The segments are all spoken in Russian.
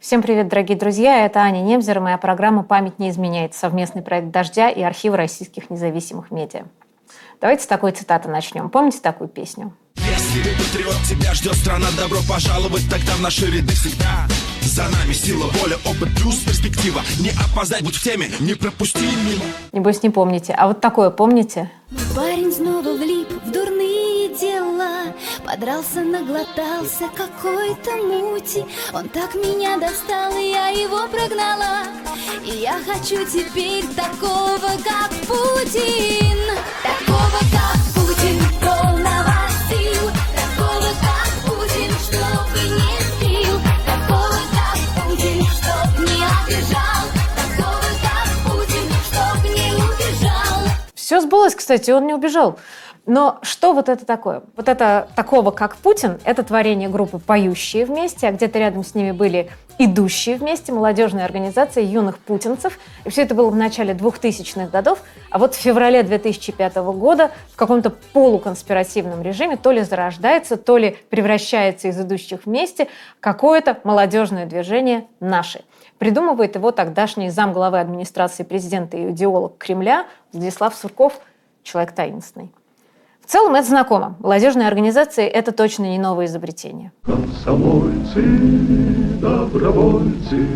Всем привет, дорогие друзья! Это Аня Немзер, моя программа «Память не изменяет» совместный проект «Дождя» и архива российских независимых медиа. Давайте с такой цитаты начнем. Помните такую песню? Если патриот тебя ждет страна, добро пожаловать тогда в наши ряды всегда. За нами сила, воля, опыт плюс перспектива. Не опоздать, будь в теме, не пропусти мимо. Небось, не помните. А вот такое помните? Парень снова влип в дурные дела Подрался, наглотался какой-то мути. Он так меня достал, и я его прогнала. И я хочу теперь такого, как Путин. Такого, как Путин, полного сил. Такого, как Путин, чтобы не сбил. Такого, как Путин, чтоб не обижал. Такого, как Путин, чтоб не убежал. Все сбылось, кстати, он не убежал. Но что вот это такое? Вот это такого, как Путин, это творение группы «Поющие вместе», а где-то рядом с ними были «Идущие вместе», молодежная организация юных путинцев. И все это было в начале 2000-х годов. А вот в феврале 2005 года в каком-то полуконспиративном режиме то ли зарождается, то ли превращается из «Идущих вместе» какое-то молодежное движение «Наши». Придумывает его тогдашний замглавы администрации президента и идеолог Кремля Владислав Сурков, человек таинственный. В целом это знакомо. Молодежные организации – это точно не новое изобретение. Комсомольцы, добровольцы,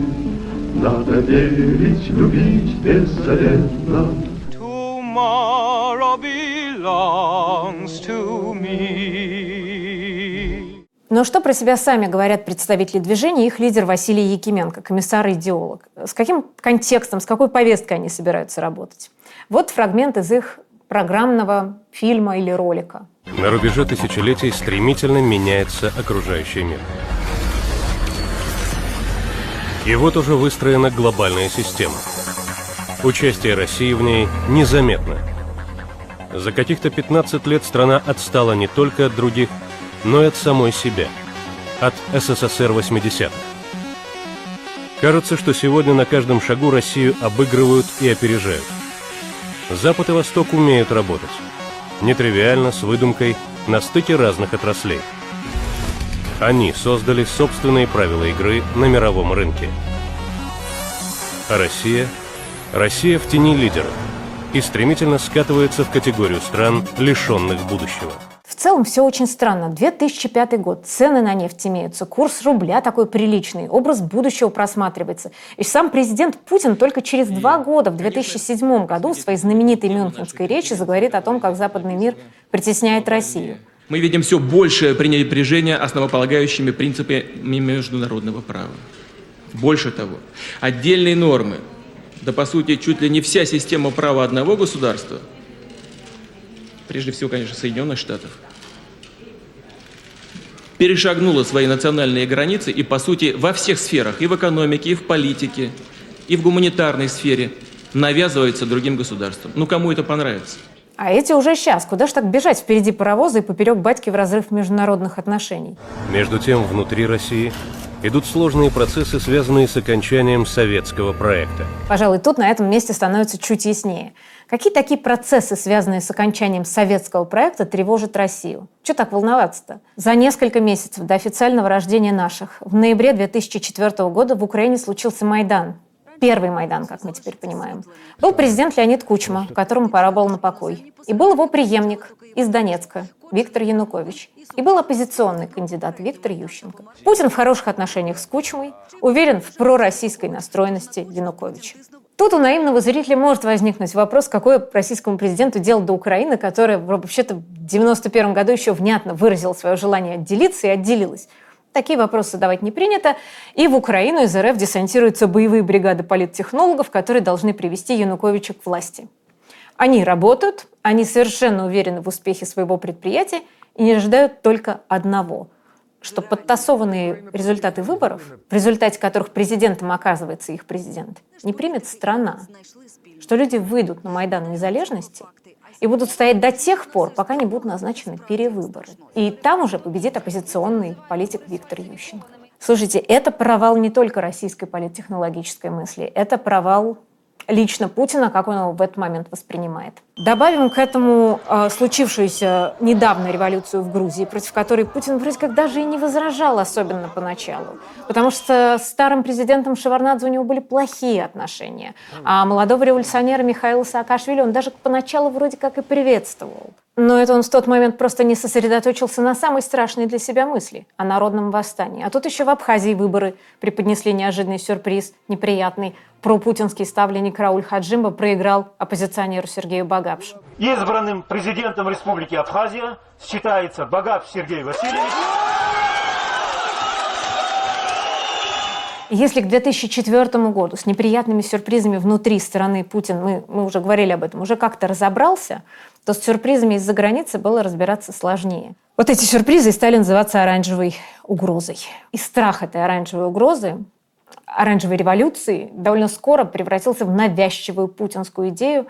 надо верить, любить беззаветно. Tomorrow belongs to me. Но что про себя сами говорят представители движения и их лидер Василий Якименко, комиссар и идеолог? С каким контекстом, с какой повесткой они собираются работать? Вот фрагмент из их программного фильма или ролика. На рубеже тысячелетий стремительно меняется окружающий мир. И вот уже выстроена глобальная система. Участие России в ней незаметно. За каких-то 15 лет страна отстала не только от других, но и от самой себя. От СССР 80-х. Кажется, что сегодня на каждом шагу Россию обыгрывают и опережают. Запад и Восток умеют работать. Нетривиально, с выдумкой, на стыке разных отраслей. Они создали собственные правила игры на мировом рынке. А Россия? Россия в тени лидера и стремительно скатывается в категорию стран, лишенных будущего. В целом все очень странно. 2005 год, цены на нефть имеются, курс рубля такой приличный, образ будущего просматривается. И сам президент Путин только через два года, в 2007 году, в своей знаменитой мюнхенской речи заговорит о том, как западный мир притесняет Россию. Мы видим все большее пренебрежение основополагающими принципами международного права. Больше того, отдельные нормы, да по сути чуть ли не вся система права одного государства, прежде всего, конечно, Соединенных Штатов, перешагнула свои национальные границы и, по сути, во всех сферах, и в экономике, и в политике, и в гуманитарной сфере навязывается другим государствам. Ну, кому это понравится? А эти уже сейчас. Куда ж так бежать впереди паровоза и поперек батьки в разрыв международных отношений? Между тем, внутри России идут сложные процессы, связанные с окончанием советского проекта. Пожалуй, тут на этом месте становится чуть яснее. Какие такие процессы, связанные с окончанием советского проекта, тревожат Россию? Что так волноваться-то? За несколько месяцев до официального рождения наших, в ноябре 2004 года в Украине случился Майдан. Первый Майдан, как мы теперь понимаем. Был президент Леонид Кучма, которому пора было на покой. И был его преемник из Донецка, Виктор Янукович. И был оппозиционный кандидат Виктор Ющенко. Путин в хороших отношениях с Кучмой, уверен в пророссийской настроенности Януковича. Тут у наивного зрителя может возникнуть вопрос, какой российскому президенту дело до Украины, которая вообще-то в 91 году еще внятно выразила свое желание отделиться и отделилась. Такие вопросы задавать не принято. И в Украину из РФ десантируются боевые бригады политтехнологов, которые должны привести Януковича к власти. Они работают, они совершенно уверены в успехе своего предприятия и не ожидают только одного – что подтасованные результаты выборов, в результате которых президентом оказывается их президент, не примет страна, что люди выйдут на Майдан Незалежности и будут стоять до тех пор, пока не будут назначены перевыборы. И там уже победит оппозиционный политик Виктор Ющенко. Слушайте, это провал не только российской политтехнологической мысли, это провал лично Путина, как он его в этот момент воспринимает. Добавим к этому э, случившуюся недавно революцию в Грузии, против которой Путин вроде как даже и не возражал особенно поначалу. Потому что с старым президентом Шеварнадзе у него были плохие отношения. А молодого революционера Михаила Саакашвили он даже поначалу вроде как и приветствовал. Но это он в тот момент просто не сосредоточился на самой страшной для себя мысли – о народном восстании. А тут еще в Абхазии выборы преподнесли неожиданный сюрприз, неприятный. Пропутинский ставленник Рауль Хаджимба проиграл оппозиционеру Сергею Багапшу. Избранным президентом Республики Абхазия считается Багапш Сергей Васильевич. Если к 2004 году с неприятными сюрпризами внутри страны Путин, мы, мы уже говорили об этом, уже как-то разобрался, то с сюрпризами из-за границы было разбираться сложнее. Вот эти сюрпризы стали называться оранжевой угрозой. И страх этой оранжевой угрозы, оранжевой революции, довольно скоро превратился в навязчивую путинскую идею,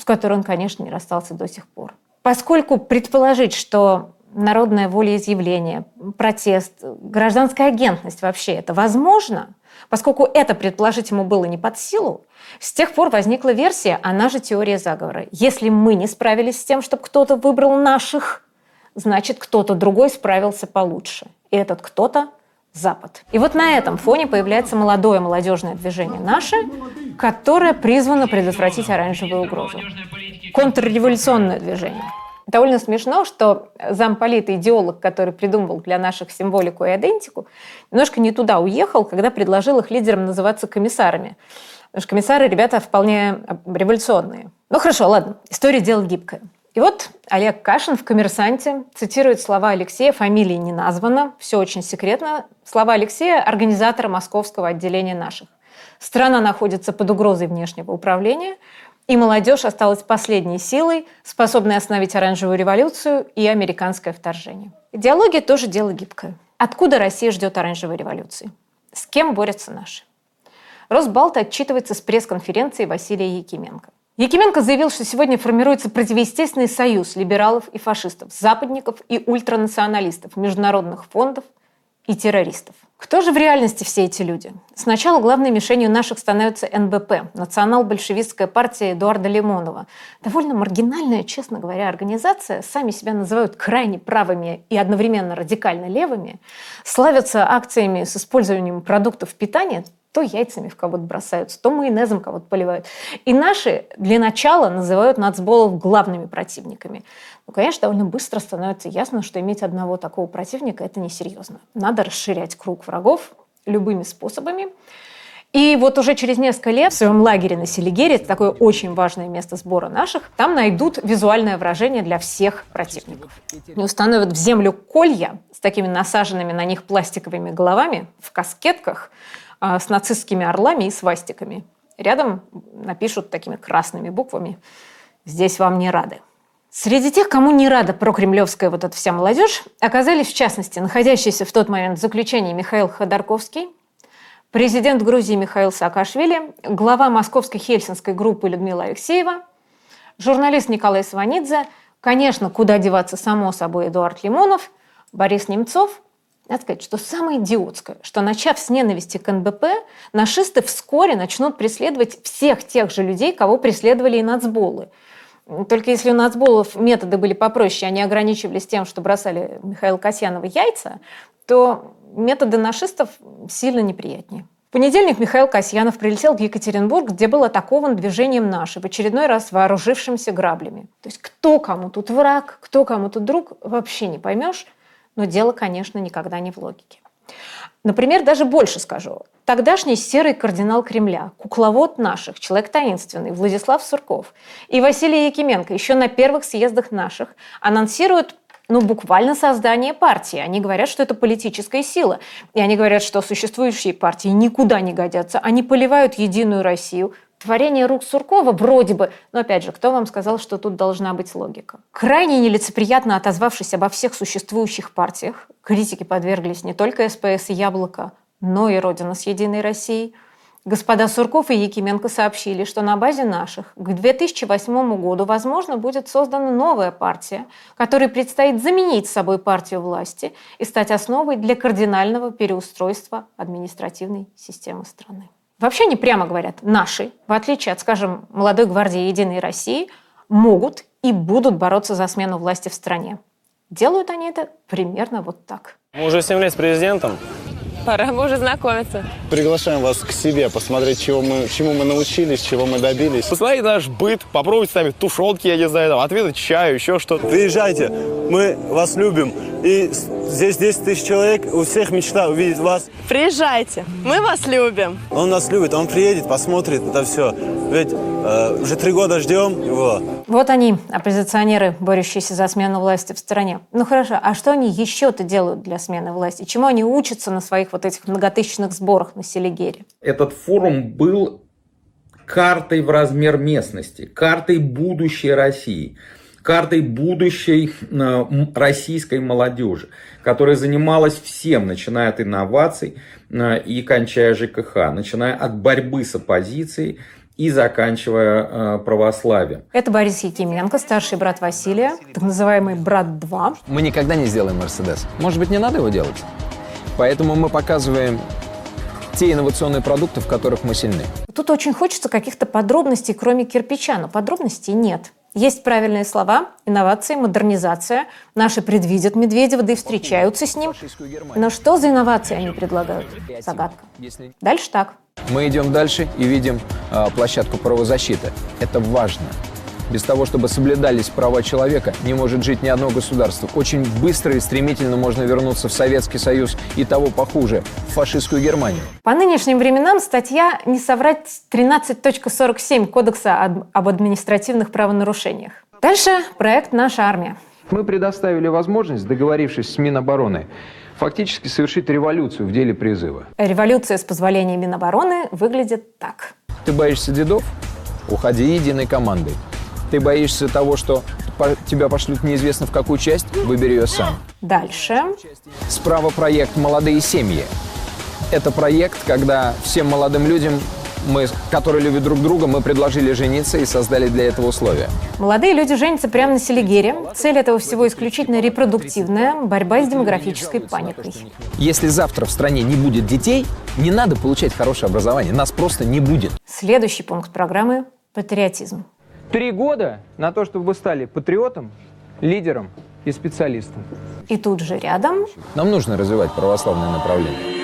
с которой он, конечно, не расстался до сих пор. Поскольку предположить, что народное волеизъявление, протест, гражданская агентность вообще это возможно, поскольку это предположить ему было не под силу, с тех пор возникла версия, она же теория заговора. Если мы не справились с тем, чтобы кто-то выбрал наших, значит, кто-то другой справился получше. И этот кто-то Запад. И вот на этом фоне появляется молодое молодежное движение «Наше», которое призвано предотвратить оранжевую угрозу. Контрреволюционное движение – Довольно смешно, что замполит и идеолог, который придумывал для наших символику и идентику, немножко не туда уехал, когда предложил их лидерам называться комиссарами. Потому что комиссары ребята вполне революционные. Ну хорошо, ладно, история дело гибкое. И вот Олег Кашин в «Коммерсанте» цитирует слова Алексея, фамилии не названо, все очень секретно. Слова Алексея – организатора московского отделения наших. Страна находится под угрозой внешнего управления – и молодежь осталась последней силой, способной остановить оранжевую революцию и американское вторжение. Идеология тоже дело гибкое. Откуда Россия ждет оранжевой революции? С кем борются наши? Росбалт отчитывается с пресс-конференции Василия Якименко. Якименко заявил, что сегодня формируется противоестественный союз либералов и фашистов, западников и ультранационалистов, международных фондов и террористов. Кто же в реальности все эти люди? Сначала главной мишенью наших становится НБП, национал-большевистская партия Эдуарда Лимонова. Довольно маргинальная, честно говоря, организация, сами себя называют крайне правыми и одновременно радикально левыми, славятся акциями с использованием продуктов питания, то яйцами в кого-то бросаются, то майонезом кого-то поливают. И наши для начала называют нацболов главными противниками. Ну, конечно, довольно быстро становится ясно, что иметь одного такого противника – это несерьезно. Надо расширять круг врагов любыми способами. И вот уже через несколько лет в своем лагере на Селигере, это такое очень важное место сбора наших, там найдут визуальное выражение для всех противников. И установят в землю колья с такими насаженными на них пластиковыми головами в каскетках – с нацистскими орлами и свастиками. Рядом напишут такими красными буквами «Здесь вам не рады». Среди тех, кому не рада прокремлевская вот эта вся молодежь, оказались, в частности, находящийся в тот момент в заключении Михаил Ходорковский, президент Грузии Михаил Саакашвили, глава московской хельсинской группы Людмила Алексеева, журналист Николай Сванидзе, конечно, куда деваться, само собой, Эдуард Лимонов, Борис Немцов надо сказать, что самое идиотское, что начав с ненависти к НБП, нашисты вскоре начнут преследовать всех тех же людей, кого преследовали и нацболы. Только если у нацболов методы были попроще, они ограничивались тем, что бросали Михаила Касьянова яйца, то методы нашистов сильно неприятнее. В понедельник Михаил Касьянов прилетел в Екатеринбург, где был атакован движением «Наши», в очередной раз вооружившимся граблями. То есть кто кому тут враг, кто кому тут друг, вообще не поймешь. Но дело, конечно, никогда не в логике. Например, даже больше скажу. Тогдашний серый кардинал Кремля, кукловод наших, человек таинственный, Владислав Сурков и Василий Якименко еще на первых съездах наших анонсируют ну, буквально создание партии. Они говорят, что это политическая сила. И они говорят, что существующие партии никуда не годятся. Они поливают Единую Россию, Творение рук Суркова вроде бы, но опять же, кто вам сказал, что тут должна быть логика? Крайне нелицеприятно отозвавшись обо всех существующих партиях, критики подверглись не только СПС и Яблоко, но и Родина с Единой Россией. Господа Сурков и Якименко сообщили, что на базе наших к 2008 году, возможно, будет создана новая партия, которой предстоит заменить собой партию власти и стать основой для кардинального переустройства административной системы страны. Вообще они прямо говорят «наши», в отличие от, скажем, молодой гвардии «Единой России», могут и будут бороться за смену власти в стране. Делают они это примерно вот так. Мы уже 7 лет с президентом. Пора бы уже знакомиться. Приглашаем вас к себе, посмотреть, чего мы, чему мы научились, чего мы добились. Посмотреть наш быт, попробовать с нами тушенки, я не знаю, там, отведать чаю, еще что-то. Приезжайте, мы вас любим. И здесь 10 тысяч человек, у всех мечта увидеть вас. Приезжайте, мы вас любим. Он нас любит, он приедет, посмотрит это все. Ведь э, уже три года ждем его. Вот они, оппозиционеры, борющиеся за смену власти в стране. Ну хорошо, а что они еще-то делают для смены власти? Чему они учатся на своих вот этих многотысячных сборах на Селигере? Этот форум был картой в размер местности, картой будущей России, картой будущей э, российской молодежи, которая занималась всем, начиная от инноваций э, и кончая ЖКХ, начиная от борьбы с оппозицией, и заканчивая э, православием. Это Борис Якименко, старший брат Василия, так называемый брат-2. Мы никогда не сделаем Мерседес. Может быть, не надо его делать? Поэтому мы показываем те инновационные продукты, в которых мы сильны. Тут очень хочется каких-то подробностей, кроме кирпича, но подробностей нет. Есть правильные слова, инновации, модернизация. Наши предвидят Медведева, да и встречаются с ним. Но что за инновации они предлагают? Загадка. Дальше так. Мы идем дальше и видим э, площадку правозащиты. Это важно. Без того, чтобы соблюдались права человека, не может жить ни одно государство. Очень быстро и стремительно можно вернуться в Советский Союз и того похуже, в фашистскую Германию. По нынешним временам статья «Не соврать» 13.47 Кодекса об административных правонарушениях. Дальше проект «Наша армия». Мы предоставили возможность, договорившись с Минобороны, фактически совершить революцию в деле призыва. Революция с позволения Минобороны выглядит так. Ты боишься дедов? Уходи единой командой. Ты боишься того, что тебя пошлют неизвестно в какую часть? Выбери ее сам. Дальше. Справа проект «Молодые семьи». Это проект, когда всем молодым людям мы, которые любят друг друга, мы предложили жениться и создали для этого условия. Молодые люди женятся прямо на Селигере. Цель этого всего исключительно репродуктивная, борьба с демографической паникой. Если завтра в стране не будет детей, не надо получать хорошее образование, нас просто не будет. Следующий пункт программы – патриотизм. Три года на то, чтобы вы стали патриотом, лидером и специалистом. И тут же рядом... Нам нужно развивать православное направление.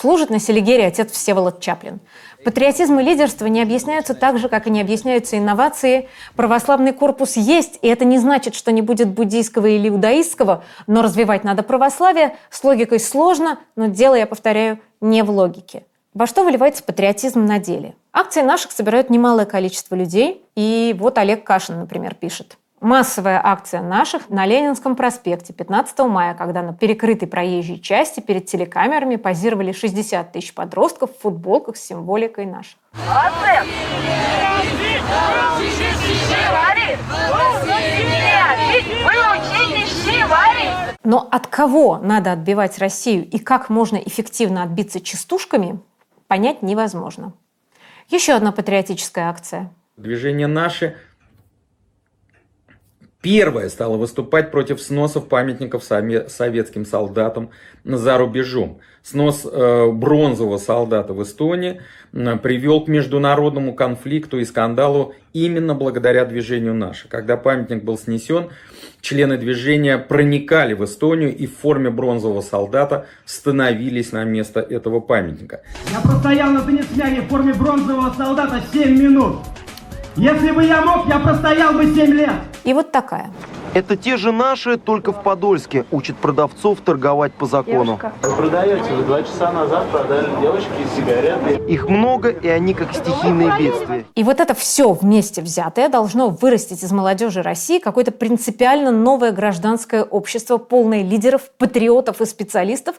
Служит на Селигере отец Всеволод Чаплин. Патриотизм и лидерство не объясняются так же, как и не объясняются инновации. Православный корпус есть, и это не значит, что не будет буддийского или иудаистского, но развивать надо православие. С логикой сложно, но дело, я повторяю, не в логике. Во что выливается патриотизм на деле? Акции наших собирают немалое количество людей, и вот Олег Кашин, например, пишет. Массовая акция наших на Ленинском проспекте 15 мая, когда на перекрытой проезжей части перед телекамерами позировали 60 тысяч подростков в футболках с символикой наших. Но от кого надо отбивать Россию и как можно эффективно отбиться частушками, понять невозможно. Еще одна патриотическая акция. Движение «Наши» первая стала выступать против сносов памятников советским солдатам за рубежом. Снос э, бронзового солдата в Эстонии привел к международному конфликту и скандалу именно благодаря движению «Наше». Когда памятник был снесен, члены движения проникали в Эстонию и в форме бронзового солдата становились на место этого памятника. Я на Донецкяне в форме бронзового солдата 7 минут. Если бы я мог, я простоял бы 7 лет. И вот такая. Это те же наши, только в Подольске. Учат продавцов торговать по закону. Девушка. Вы продаете, вы два часа назад продали девочке сигареты. Их много, и они как стихийные бедствия. И вот это все вместе взятое должно вырастить из молодежи России какое-то принципиально новое гражданское общество, полное лидеров, патриотов и специалистов,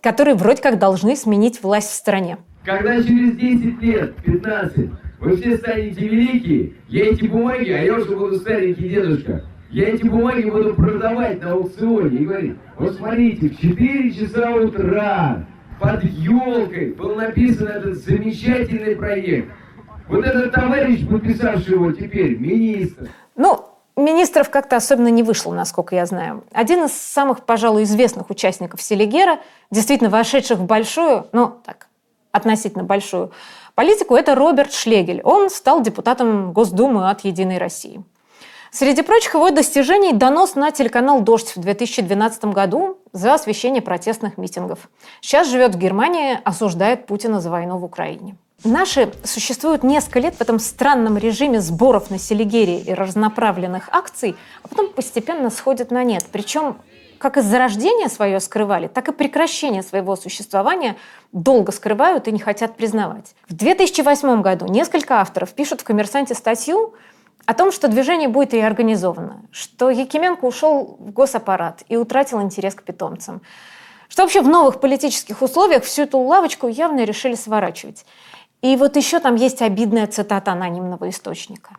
которые вроде как должны сменить власть в стране. Когда через 10 лет, 15, вы все станете великие, я эти бумаги, а я уже буду старенький дедушка, я эти бумаги буду продавать на аукционе и говорить, вот смотрите, в 4 часа утра под елкой был написан этот замечательный проект. Вот этот товарищ, подписавший его теперь, министр. Ну, Министров как-то особенно не вышло, насколько я знаю. Один из самых, пожалуй, известных участников Селигера, действительно вошедших в большую, ну так, относительно большую политику, это Роберт Шлегель. Он стал депутатом Госдумы от «Единой России». Среди прочих его достижений донос на телеканал «Дождь» в 2012 году за освещение протестных митингов. Сейчас живет в Германии, осуждает Путина за войну в Украине. Наши существуют несколько лет в этом странном режиме сборов на Селигерии и разноправленных акций, а потом постепенно сходят на нет. Причем как и зарождение свое скрывали, так и прекращение своего существования долго скрывают и не хотят признавать. В 2008 году несколько авторов пишут в «Коммерсанте» статью, о том, что движение будет реорганизовано, что Якименко ушел в госаппарат и утратил интерес к питомцам, что вообще в новых политических условиях всю эту лавочку явно решили сворачивать. И вот еще там есть обидная цитата анонимного источника.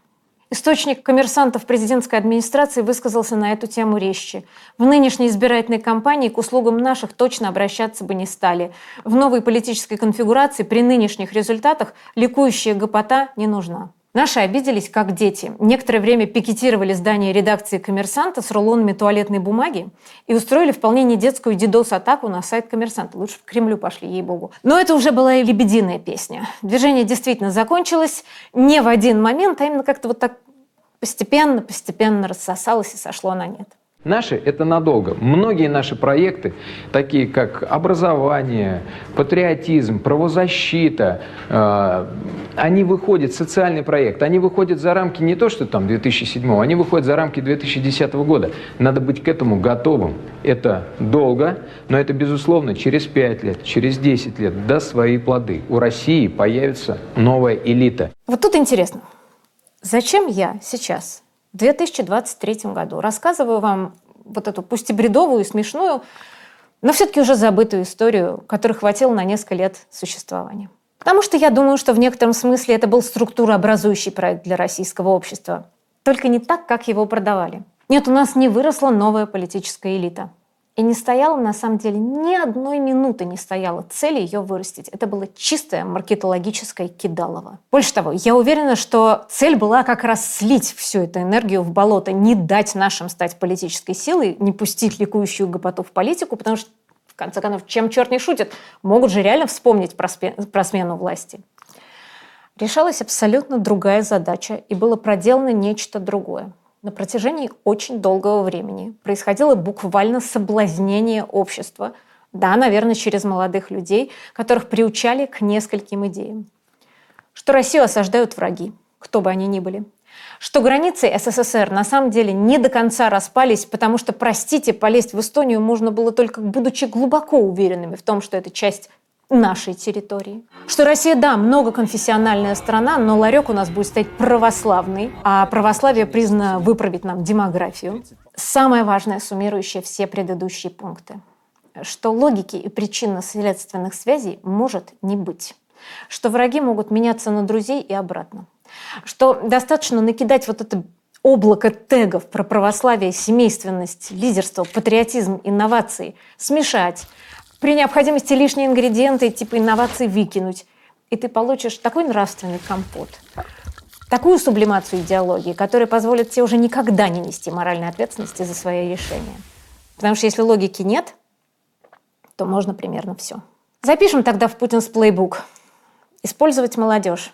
Источник коммерсантов президентской администрации высказался на эту тему резче. В нынешней избирательной кампании к услугам наших точно обращаться бы не стали. В новой политической конфигурации при нынешних результатах ликующая гопота не нужна. Наши обиделись, как дети. Некоторое время пикетировали здание редакции «Коммерсанта» с рулонами туалетной бумаги и устроили вполне не детскую дидос-атаку на сайт «Коммерсанта». Лучше в Кремлю пошли, ей-богу. Но это уже была и лебединая песня. Движение действительно закончилось не в один момент, а именно как-то вот так постепенно-постепенно рассосалось и сошло на нет. Наши – это надолго. Многие наши проекты, такие как образование, патриотизм, правозащита, э, они выходят, социальный проект, они выходят за рамки не то, что там 2007, они выходят за рамки 2010 года. Надо быть к этому готовым. Это долго, но это, безусловно, через 5 лет, через 10 лет даст свои плоды. У России появится новая элита. Вот тут интересно. Зачем я сейчас в 2023 году. Рассказываю вам вот эту пусть и бредовую, и смешную, но все-таки уже забытую историю, которой хватило на несколько лет существования. Потому что я думаю, что в некотором смысле это был структурообразующий проект для российского общества. Только не так, как его продавали. Нет, у нас не выросла новая политическая элита. И не стояла, на самом деле, ни одной минуты не стояла цели ее вырастить. Это было чистое маркетологическое кидалово. Больше того, я уверена, что цель была как раз слить всю эту энергию в болото, не дать нашим стать политической силой, не пустить ликующую гопоту в политику, потому что, в конце концов, чем черт не шутит, могут же реально вспомнить про, про смену власти. Решалась абсолютно другая задача, и было проделано нечто другое на протяжении очень долгого времени происходило буквально соблазнение общества, да, наверное, через молодых людей, которых приучали к нескольким идеям. Что Россию осаждают враги, кто бы они ни были. Что границы СССР на самом деле не до конца распались, потому что, простите, полезть в Эстонию можно было только будучи глубоко уверенными в том, что это часть нашей территории. Что Россия, да, многоконфессиональная страна, но ларек у нас будет стоять православный, а православие признано выправить нам демографию. Самое важное, суммирующее все предыдущие пункты, что логики и причинно-следственных связей может не быть, что враги могут меняться на друзей и обратно, что достаточно накидать вот это облако тегов про православие, семейственность, лидерство, патриотизм, инновации, смешать, при необходимости лишние ингредиенты типа инноваций выкинуть. И ты получишь такой нравственный компот, такую сублимацию идеологии, которая позволит тебе уже никогда не нести моральной ответственности за свои решения. Потому что если логики нет, то можно примерно все. Запишем тогда в Путинс плейбук. Использовать молодежь.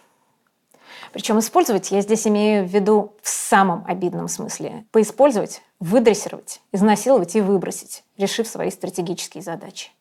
Причем использовать я здесь имею в виду в самом обидном смысле. Поиспользовать, выдрессировать, изнасиловать и выбросить, решив свои стратегические задачи.